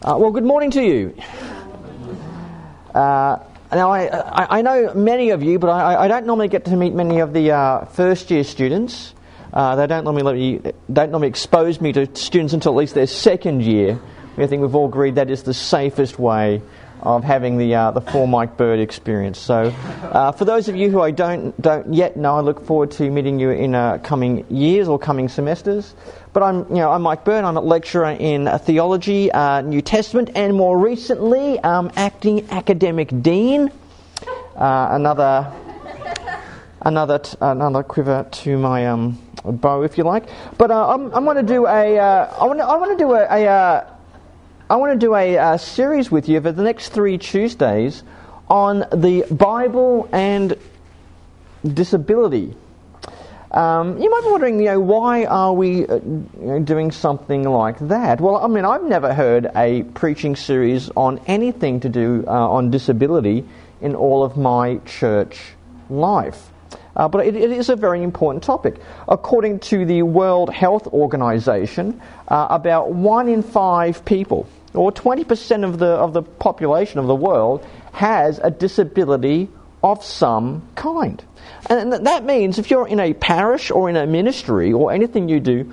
Uh, well, good morning to you. Uh, now, I, I, I, know many of you, but I, I, don't normally get to meet many of the uh, first year students. Uh, they don't normally, me, don't normally expose me to students until at least their second year. I think we've all agreed that is the safest way of having the uh, the full Mike Bird experience. So, uh, for those of you who I don't don't yet know, I look forward to meeting you in uh, coming years or coming semesters. But I'm you know I'm Mike Bird. I'm a lecturer in theology, uh, New Testament, and more recently, um, acting academic dean. Uh, another another t- another quiver to my um, bow, if you like. But uh, I'm, I'm going to do a I want I want to do a, a I want to do a, a series with you for the next three Tuesdays on the Bible and disability. Um, you might be wondering, you know, why are we uh, you know, doing something like that? Well, I mean, I've never heard a preaching series on anything to do uh, on disability in all of my church life. Uh, but it, it is a very important topic. According to the World Health Organization, uh, about one in five people, or 20% of the, of the population of the world, has a disability of some kind. And that means if you're in a parish or in a ministry or anything you do,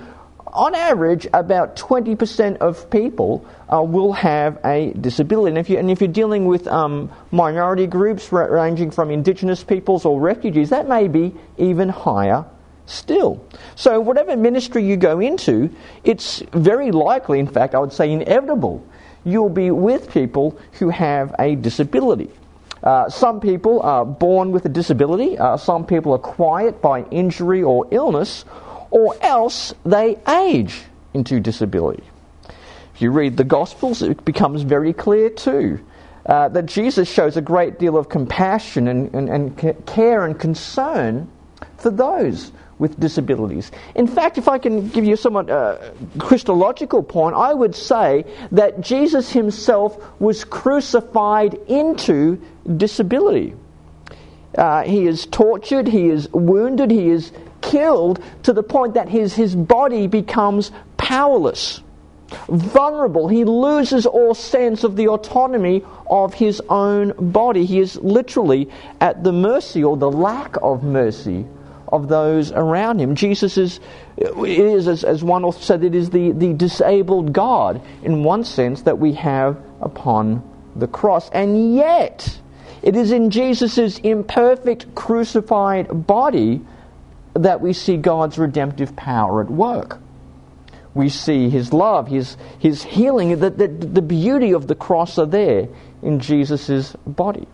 on average, about 20% of people uh, will have a disability. And if, you, and if you're dealing with um, minority groups ranging from indigenous peoples or refugees, that may be even higher still. So, whatever ministry you go into, it's very likely, in fact, I would say inevitable, you'll be with people who have a disability. Uh, some people are born with a disability, uh, some people acquire it by injury or illness, or else they age into disability. If you read the Gospels, it becomes very clear too uh, that Jesus shows a great deal of compassion and, and, and care and concern for those with disabilities. In fact, if I can give you a somewhat uh, Christological point, I would say that Jesus himself was crucified into disability. Uh, he is tortured, he is wounded, he is killed to the point that his, his body becomes powerless, vulnerable. He loses all sense of the autonomy of his own body. He is literally at the mercy or the lack of mercy of those around him. Jesus is, is as, as one author said, it is the, the disabled God in one sense that we have upon the cross. And yet, it is in Jesus' imperfect crucified body that we see God's redemptive power at work. We see His love, His, his healing, the, the, the beauty of the cross are there in Jesus' body.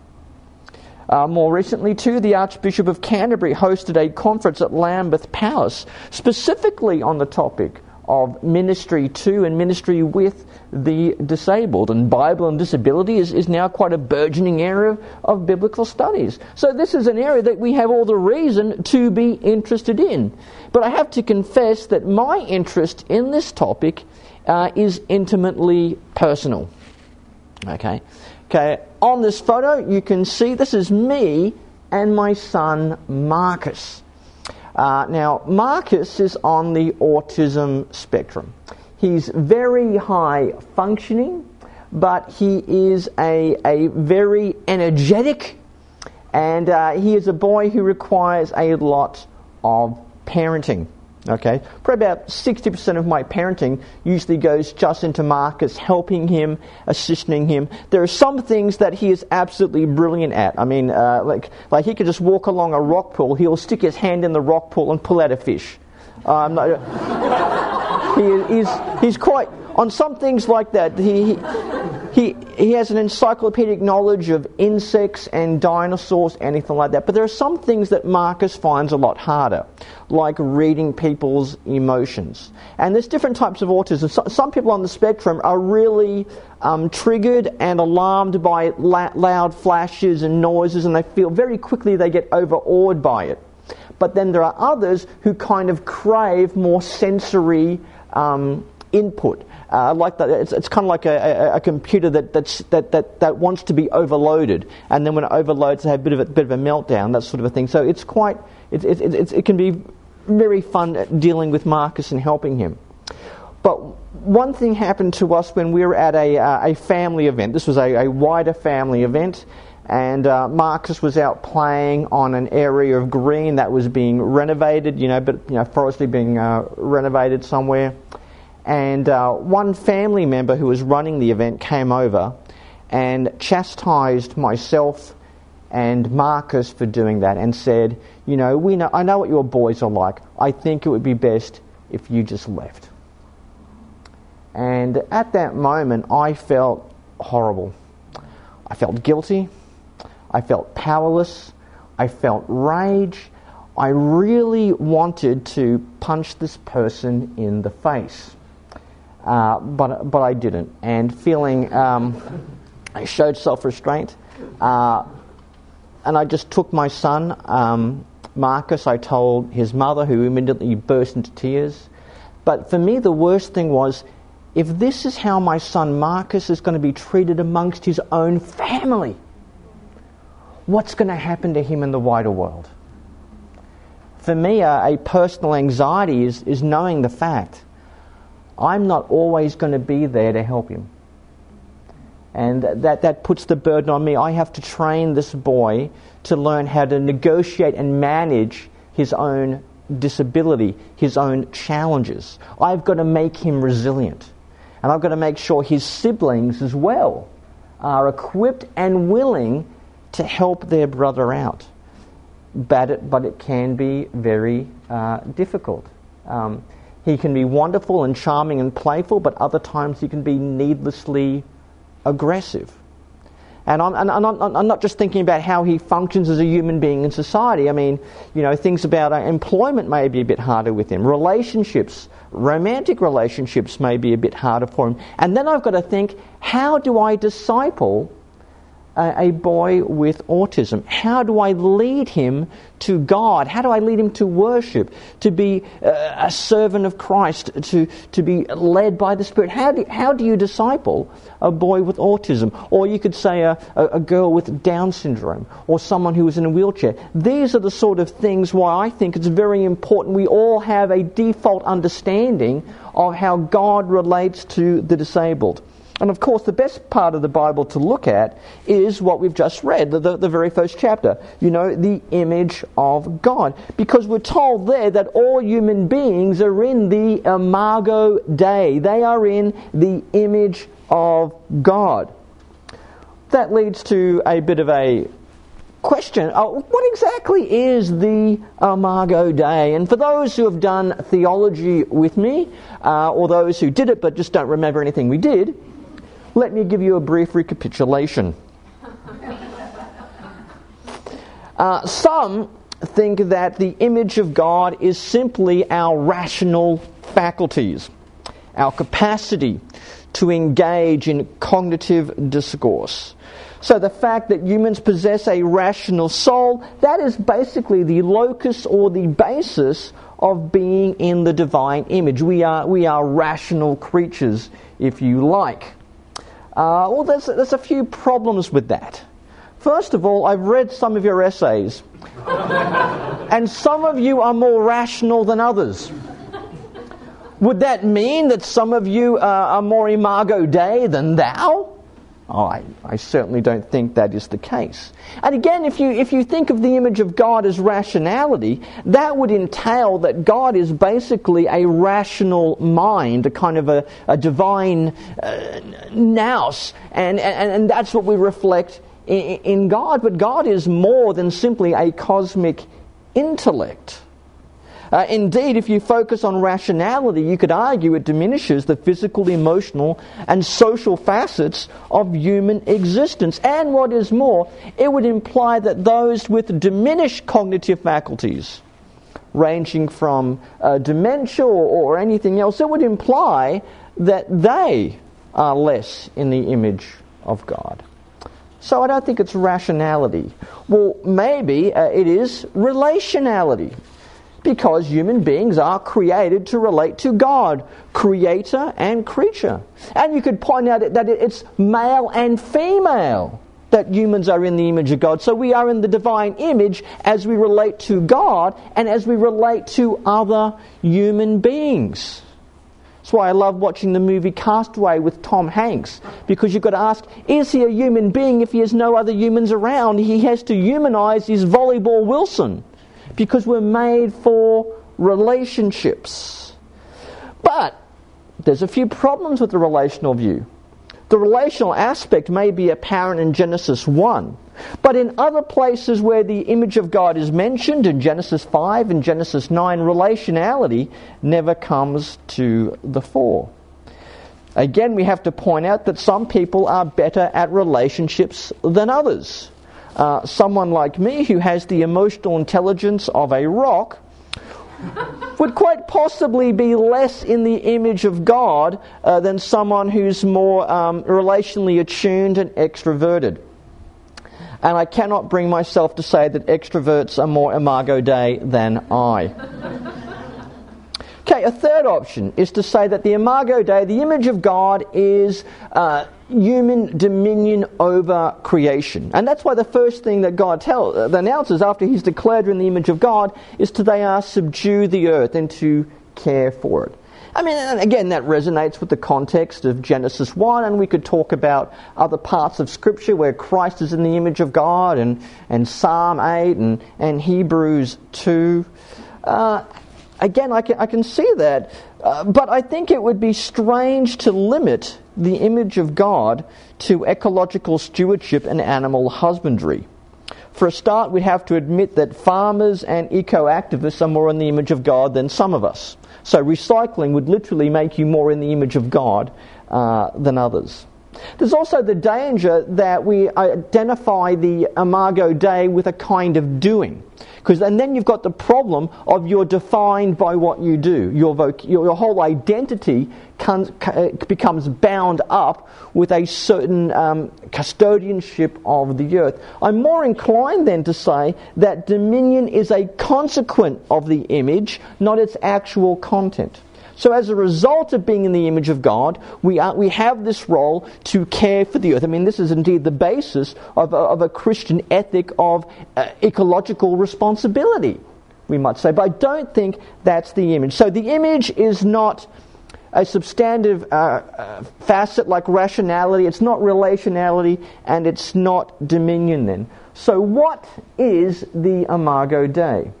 Uh, more recently, too, the Archbishop of Canterbury hosted a conference at Lambeth Palace specifically on the topic of ministry to and ministry with the disabled. And Bible and disability is, is now quite a burgeoning area of, biblical studies. So this is an area that we have all the reason to be interested in. But I have to confess that my interest in this topic uh, is intimately personal. Okay? Okay, on this photo you can see this is me and my son Marcus. Uh, now, Marcus is on the autism spectrum. He's very high functioning, but he is a, a very energetic, and uh, he is a boy who requires a lot of parenting. Okay, probably about 60% of my parenting usually goes just into Marcus, helping him, assisting him. There are some things that he is absolutely brilliant at. I mean, uh, like, like he could just walk along a rock pool, he'll stick his hand in the rock pool and pull out a fish. Um, he, he's, he's quite, on some things like that, he, he, he has an encyclopedic knowledge of insects and dinosaurs, anything like that. But there are some things that Marcus finds a lot harder, like reading people's emotions. And there's different types of autism. So, some people on the spectrum are really um, triggered and alarmed by la- loud flashes and noises, and they feel very quickly they get overawed by it. But then there are others who kind of crave more sensory um, input. Uh, like that, it's, it's kind of like a, a, a computer that, that, that, that wants to be overloaded, and then when it overloads, they have a bit of a, bit of a meltdown, that sort of a thing. So it's quite, it, it, it, it can be very fun dealing with Marcus and helping him. but one thing happened to us when we were at a, uh, a family event. This was a, a wider family event, and uh, Marcus was out playing on an area of green that was being renovated, you know, but you know, forestry being uh, renovated somewhere. And uh, one family member who was running the event came over and chastised myself and Marcus for doing that and said, You know, we know, I know what your boys are like. I think it would be best if you just left. And at that moment, I felt horrible. I felt guilty. I felt powerless. I felt rage. I really wanted to punch this person in the face. Uh, but, but I didn't. And feeling, um, I showed self restraint. Uh, and I just took my son, um, Marcus, I told his mother, who immediately burst into tears. But for me, the worst thing was if this is how my son Marcus is going to be treated amongst his own family, what's going to happen to him in the wider world? For me, a, a personal anxiety is, is knowing the fact I'm not always going to be there to help him. And that, that puts the burden on me. I have to train this boy to learn how to negotiate and manage his own disability, his own challenges. I've got to make him resilient. And I've got to make sure his siblings as well are equipped and willing to help their brother out. But it, but it can be very uh, difficult. Um, he can be wonderful and charming and playful, but other times he can be needlessly aggressive. And I'm, and I'm, I'm, not just thinking about how he functions as a human being in society. I mean, you know, things about uh, employment may be a bit harder with him. Relationships, romantic relationships may be a bit harder for him. And then I've got to think, how do I disciple a, boy with autism? How do I lead him to God? How do I lead him to worship, to be uh, a servant of Christ, to, to be led by the Spirit? How do, how do you disciple a boy with autism? Or you could say a, a girl with Down syndrome, or someone who is in a wheelchair. These are the sort of things why I think it's very important we all have a default understanding of how God relates to the disabled. And of course, the best part of the Bible to look at is what we've just read, the, the, the, very first chapter. You know, the image of God. Because we're told there that all human beings are in the imago Dei, they are in the image of God. That leads to a bit of a question oh, what exactly is the Imago Dei? And for those who have done theology with me, uh, or those who did it but just don't remember anything we did, let me give you a brief recapitulation. Uh, some think that the image of God is simply our rational faculties, our capacity to engage in cognitive discourse. So the fact that humans possess a rational soul, that is basically the locus or the basis of being in the divine image. We are, we are rational creatures, if you like. Uh, well, there's, there's a few problems with that. First of all, I've read some of your essays, and some of you are more rational than others. Would that mean that some of you uh, are more imago Dei than thou? Oh, I, I certainly don't think that is the case. And again, if you, if you think of the image of God as rationality, that would entail that God is basically a rational mind, a kind of a, a divine uh, nous, and, and, and that's what we reflect in, in God. But God is more than simply a cosmic intellect. Uh, indeed, if you focus on rationality, you could argue it diminishes the physical, emotional, and social facets of human existence. And what is more, it would imply that those with diminished cognitive faculties, ranging from uh, dementia or, or anything else, it would imply that they are less in the image of God. So I don't think it's rationality. Well, maybe uh, it is relationality because human beings are created to relate to God, creator and creature. And you could point out that it's male and female that humans are in the image of God. So we are in the divine image as we relate to God and as we relate to other human beings. That's why I love watching the movie Castaway with Tom Hanks, because you've got to ask, is he a human being if he has no other humans around? He has to humanize his volleyball Wilson, because we're made for relationships. But there's a few problems with the relational view. The relational aspect may be apparent in Genesis 1, but in other places where the image of God is mentioned, in Genesis 5 and Genesis 9, relationality never comes to the fore. Again, we have to point out that some people are better at relationships than others. Uh, someone like me who has the emotional intelligence of a rock would quite possibly be less in the image of God uh, than someone who's more um, relationally attuned and extroverted and I cannot bring myself to say that extroverts are more imago Dei than I. A third option is to say that the imago Dei, the image of God, is uh, human dominion over creation. And that's why the first thing that God tell, uh, announces after he's declared in the image of God is to they are subdue the earth and to care for it. I mean, again, that resonates with the context of Genesis 1, and we could talk about other parts of Scripture where Christ is in the image of God, and, and Psalm 8 and, and Hebrews 2. Uh, again, I can, I can see that, uh, but I think it would be strange to limit the image of God to ecological stewardship and animal husbandry. For a start, we'd have to admit that farmers and eco activists are more in the image of God than some of us. So recycling would literally make you more in the image of God uh, than others. There's also the danger that we identify the Imago Dei with a kind of doing. Because and then you've got the problem of you're defined by what you do. Your, voc- your, your whole identity comes, uh, becomes bound up with a certain um, custodianship of the earth. I'm more inclined then to say that dominion is a consequent of the image, not its actual content. So, as a result of being in the image of God, we, are, we have this role to care for the earth. I mean, this is indeed the basis of a, of a Christian ethic of uh, ecological responsibility, we might say. But I don't think that's the image. So, the image is not a substantive uh, uh, facet like rationality, it's not relationality, and it's not dominion then. So, what is the Imago Dei?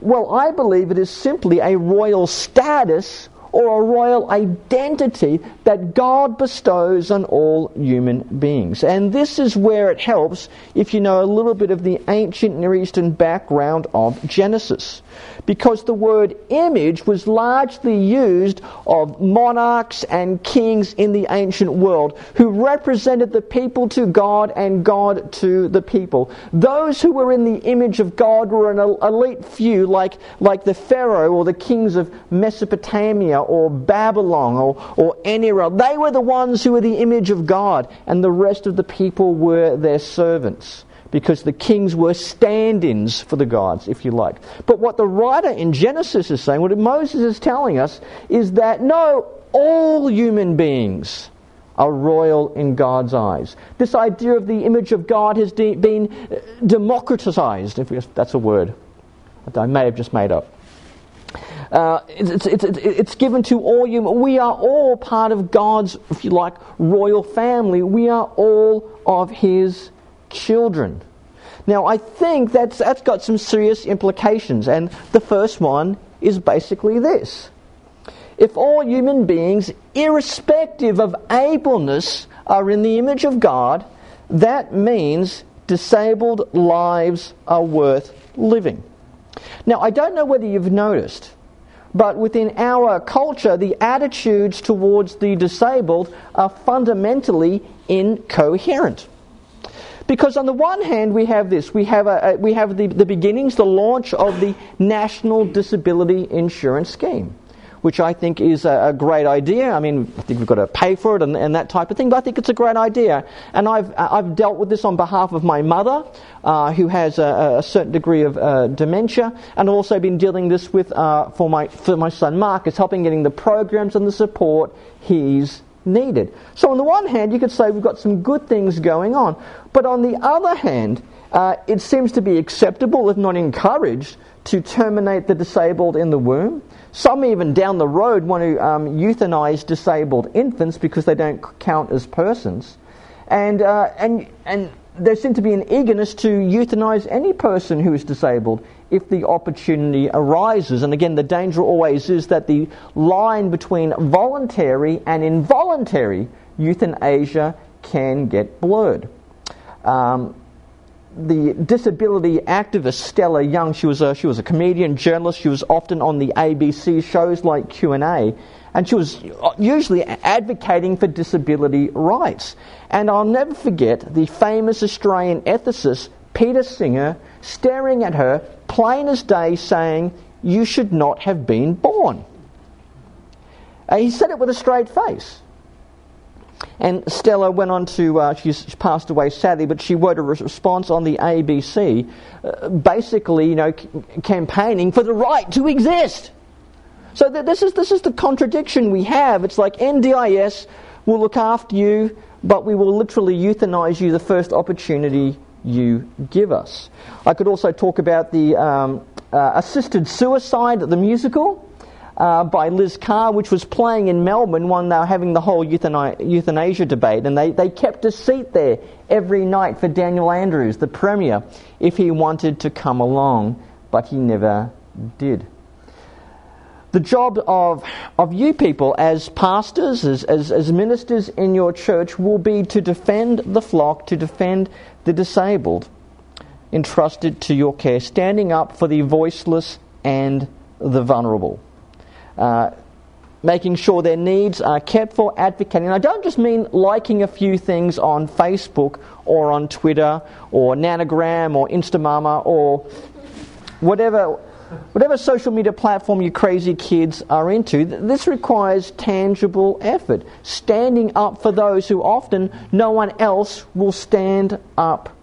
Well, I believe it is simply a royal status or a royal identity that God bestows on all human beings. And this is where it helps if you know a little bit of the ancient Near Eastern background of Genesis because the word image was largely used of monarchs and kings in the ancient world who represented the people to God and God to the people. Those who were in the image of God were an elite few like, like the Pharaoh or the kings of Mesopotamia or Babylon or, or Enira. They were the ones who were the image of God and the rest of the people were their servants because the kings were stand ins for the gods, if you like. But what the writer in Genesis is saying, what Moses is telling us, is that no, all human beings are royal in God's eyes. This idea of the image of God has de- been uh, democratized, if that's a word that I may have just made up. Uh, it's, it's, it's, it's, given to all human. We are all part of God's, if you like, royal family. We are all of His children. Now, I think that's, that's got some serious implications, and the first one is basically this. If all human beings, irrespective of ableness, are in the image of God, that means disabled lives are worth living. Now, I don't know whether you've noticed, but within our culture, the attitudes towards the disabled are fundamentally incoherent. Because on the one hand, we have this. We have, a, a, we have the, the beginnings, the launch of the National Disability Insurance Scheme, which I think is a, a great idea. I mean, I think we've got to pay for it and, and, that type of thing, but I think it's a great idea. And I've, I've dealt with this on behalf of my mother, uh, who has a, a, certain degree of uh, dementia, and also been dealing this with, uh, for, my, for my son Marcus, helping getting the programs and the support he's needed. So, on the one hand, you could say we've got some good things going on. But on the other hand, uh, it seems to be acceptable, if not encouraged, to terminate the disabled in the womb. Some even down the road want to um, euthanize disabled infants because they don't count as persons. And, uh, and, and there seems to be an eagerness to euthanize any person who is disabled if the opportunity arises. And again, the danger always is that the line between voluntary and involuntary euthanasia can get blurred. Um, the disability activist Stella Young, she was a, she was a comedian, journalist. She was often on the ABC shows like Q and A, and she was usually advocating for disability rights. And I'll never forget the famous Australian ethicist Peter Singer staring at her, plain as day, saying, "You should not have been born." Uh, he said it with a straight face. And Stella went on to, uh, she's passed away sadly, but she wrote a response on the ABC, uh, basically, you know, c- campaigning for the right to exist. So th- this, is, this is the contradiction we have. It's like NDIS will look after you, but we will literally euthanize you the first opportunity you give us. I could also talk about the um, uh, assisted suicide, the musical uh, by Liz Carr, which was playing in Melbourne when they were having the whole euthanasia debate. And they, they kept a seat there every night for Daniel Andrews, the Premier, if he wanted to come along, but he never did. The job of, of you people as pastors, as, as, as ministers in your church, will be to defend the flock, to defend the disabled entrusted to your care, standing up for the voiceless and the vulnerable uh, making sure their needs are kept for, advocating. And I don't just mean liking a few things on Facebook or on Twitter or Nanogram or Instamama or whatever. Whatever social media platform you crazy kids are into, this requires tangible effort. Standing up for those who often no one else will stand up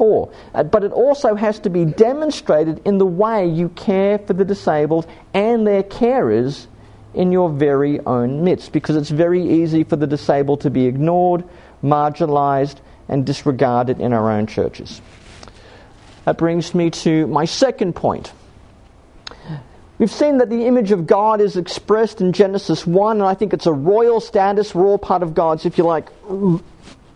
for. Uh, but it also has to be demonstrated in the way you care for the disabled and their carers in your very own midst, because it's very easy for the disabled to be ignored, marginalized, and disregarded in our own churches. That brings me to my second point. We've seen that the image of God is expressed in Genesis 1, and I think it's a royal status. We're all part of God's, if you like,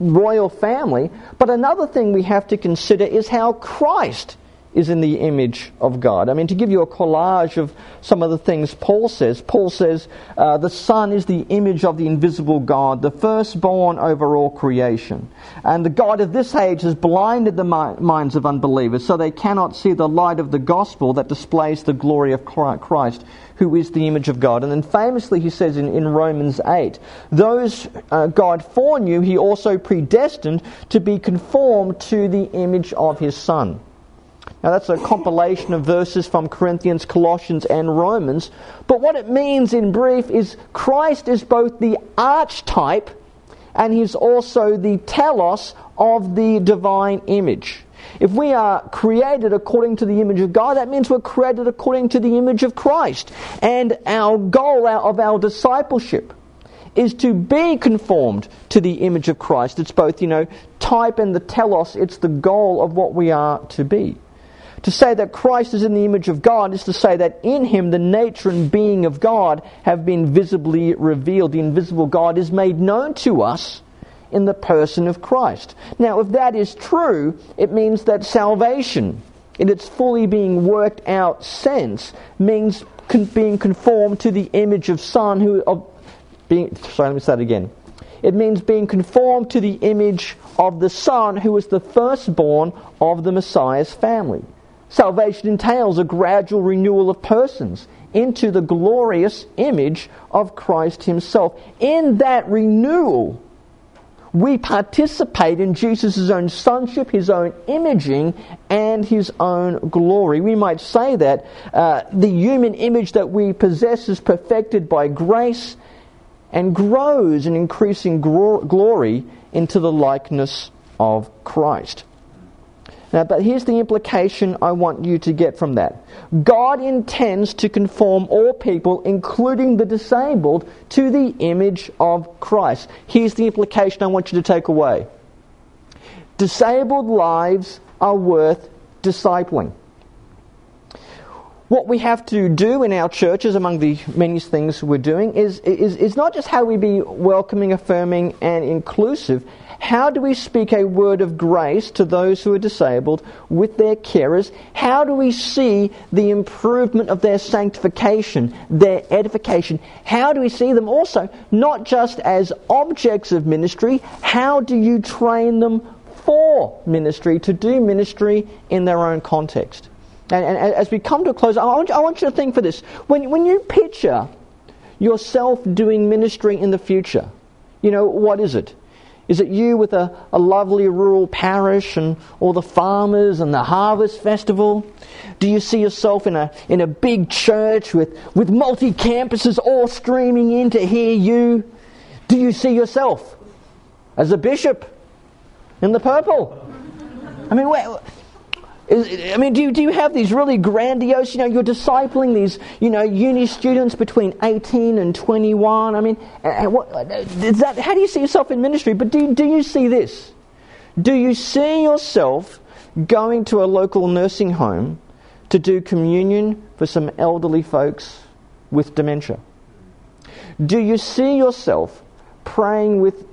royal family. But another thing we have to consider is how Christ is in the image of God. I mean, to give you a collage of some of the things Paul says, Paul says, uh, the Son is the image of the invisible God, the firstborn over all creation. And the God of this age has blinded the mi- minds of unbelievers so they cannot see the light of the gospel that displays the glory of Christ, who is the image of God. And then famously he says in, in Romans 8, those uh, God foreknew, he also predestined to be conformed to the image of his Son. Now, that's a compilation of verses from Corinthians, Colossians, and Romans. But what it means in brief is Christ is both the archetype and he's also the telos of the divine image. If we are created according to the image of God, that means we're created according to the image of Christ. And our goal of our discipleship is to be conformed to the image of Christ. It's both, you know, type and the telos, it's the goal of what we are to be. To say that Christ is in the image of God is to say that in him the nature and being of God have been visibly revealed. The invisible God is made known to us in the person of Christ. Now, if that is true, it means that salvation, in its fully being worked out sense, means con- being conformed to the image of Son who of being sorry, let me start again. It means being conformed to the image of the Son who is the firstborn of the Messiah's family. Salvation entails a gradual renewal of persons into the glorious image of Christ Himself. In that renewal, we participate in Jesus' own sonship, His own imaging, and His own glory. We might say that uh, the human image that we possess is perfected by grace and grows in increasing glory into the likeness of Christ. Now, but here's the implication I want you to get from that. God intends to conform all people, including the disabled, to the image of Christ. Here's the implication I want you to take away. Disabled lives are worth discipling. what we have to do in our churches, among the many things we're doing, is, is, is not just how we be welcoming, affirming, and inclusive. How do we speak a word of grace to those who are disabled with their carers? How do we see the improvement of their sanctification, their edification? How do we see them also not just as objects of ministry? How do you train them for ministry, to do ministry in their own context? And, and as we come to a close, I want, I want you to think for this. When, when you picture yourself doing ministry in the future, you know, what is it? Is it you with a, a lovely rural parish and all the farmers and the harvest festival? Do you see yourself in a, in a big church with, with multi campuses all streaming in to hear you? Do you see yourself as a bishop in the purple? I mean, where, I mean, do you, do you have these really grandiose, you know, you're discipling these, you know, uni students between 18 and 21. I mean, uh, uh, what, uh, is that, how do you see yourself in ministry? But do, do you see this? Do you see yourself going to a local nursing home to do communion for some elderly folks with dementia? Do you see yourself praying with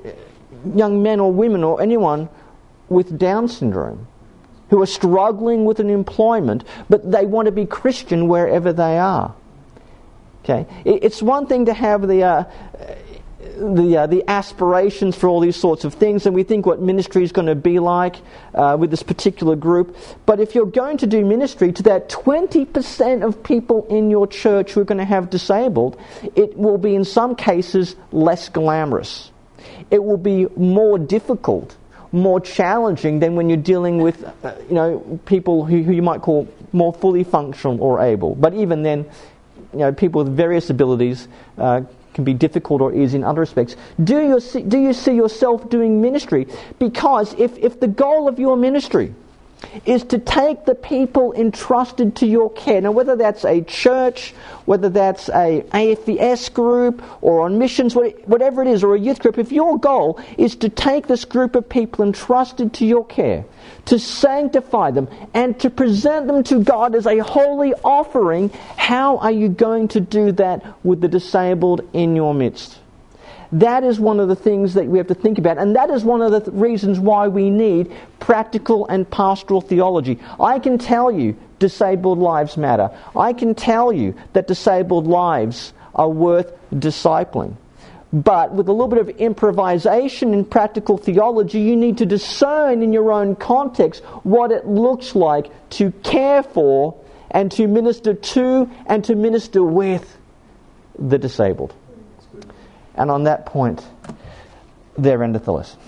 young men or women or anyone with Down syndrome? Who are struggling with an employment, but they want to be Christian wherever they are. Okay, it's one thing to have the uh, the uh, the aspirations for all these sorts of things, and we think what ministry is going to be like uh, with this particular group. But if you're going to do ministry to that 20% of people in your church who are going to have disabled, it will be in some cases less glamorous. It will be more difficult more challenging than when you're dealing with, uh, you know, people who, who you might call more fully functional or able. But even then, you know, people with various abilities uh, can be difficult or easy in other respects. Do you see, do you see yourself doing ministry? Because if, if the goal of your ministry is to take the people entrusted to your care. Now, whether that's a church, whether that's a AFES group, or on missions, whatever it is, or a youth group, if your goal is to take this group of people entrusted to your care, to sanctify them, and to present them to God as a holy offering, how are you going to do that with the disabled in your midst? That is one of the things that we have to think about, and that is one of the th- reasons why we need practical and pastoral theology. I can tell you disabled lives matter. I can tell you that disabled lives are worth discipling. But with a little bit of improvisation in practical theology, you need to discern in your own context what it looks like to care for and to minister to and to minister with the disabled. And on that point, there endeth the lesson.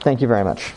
Thank you very much.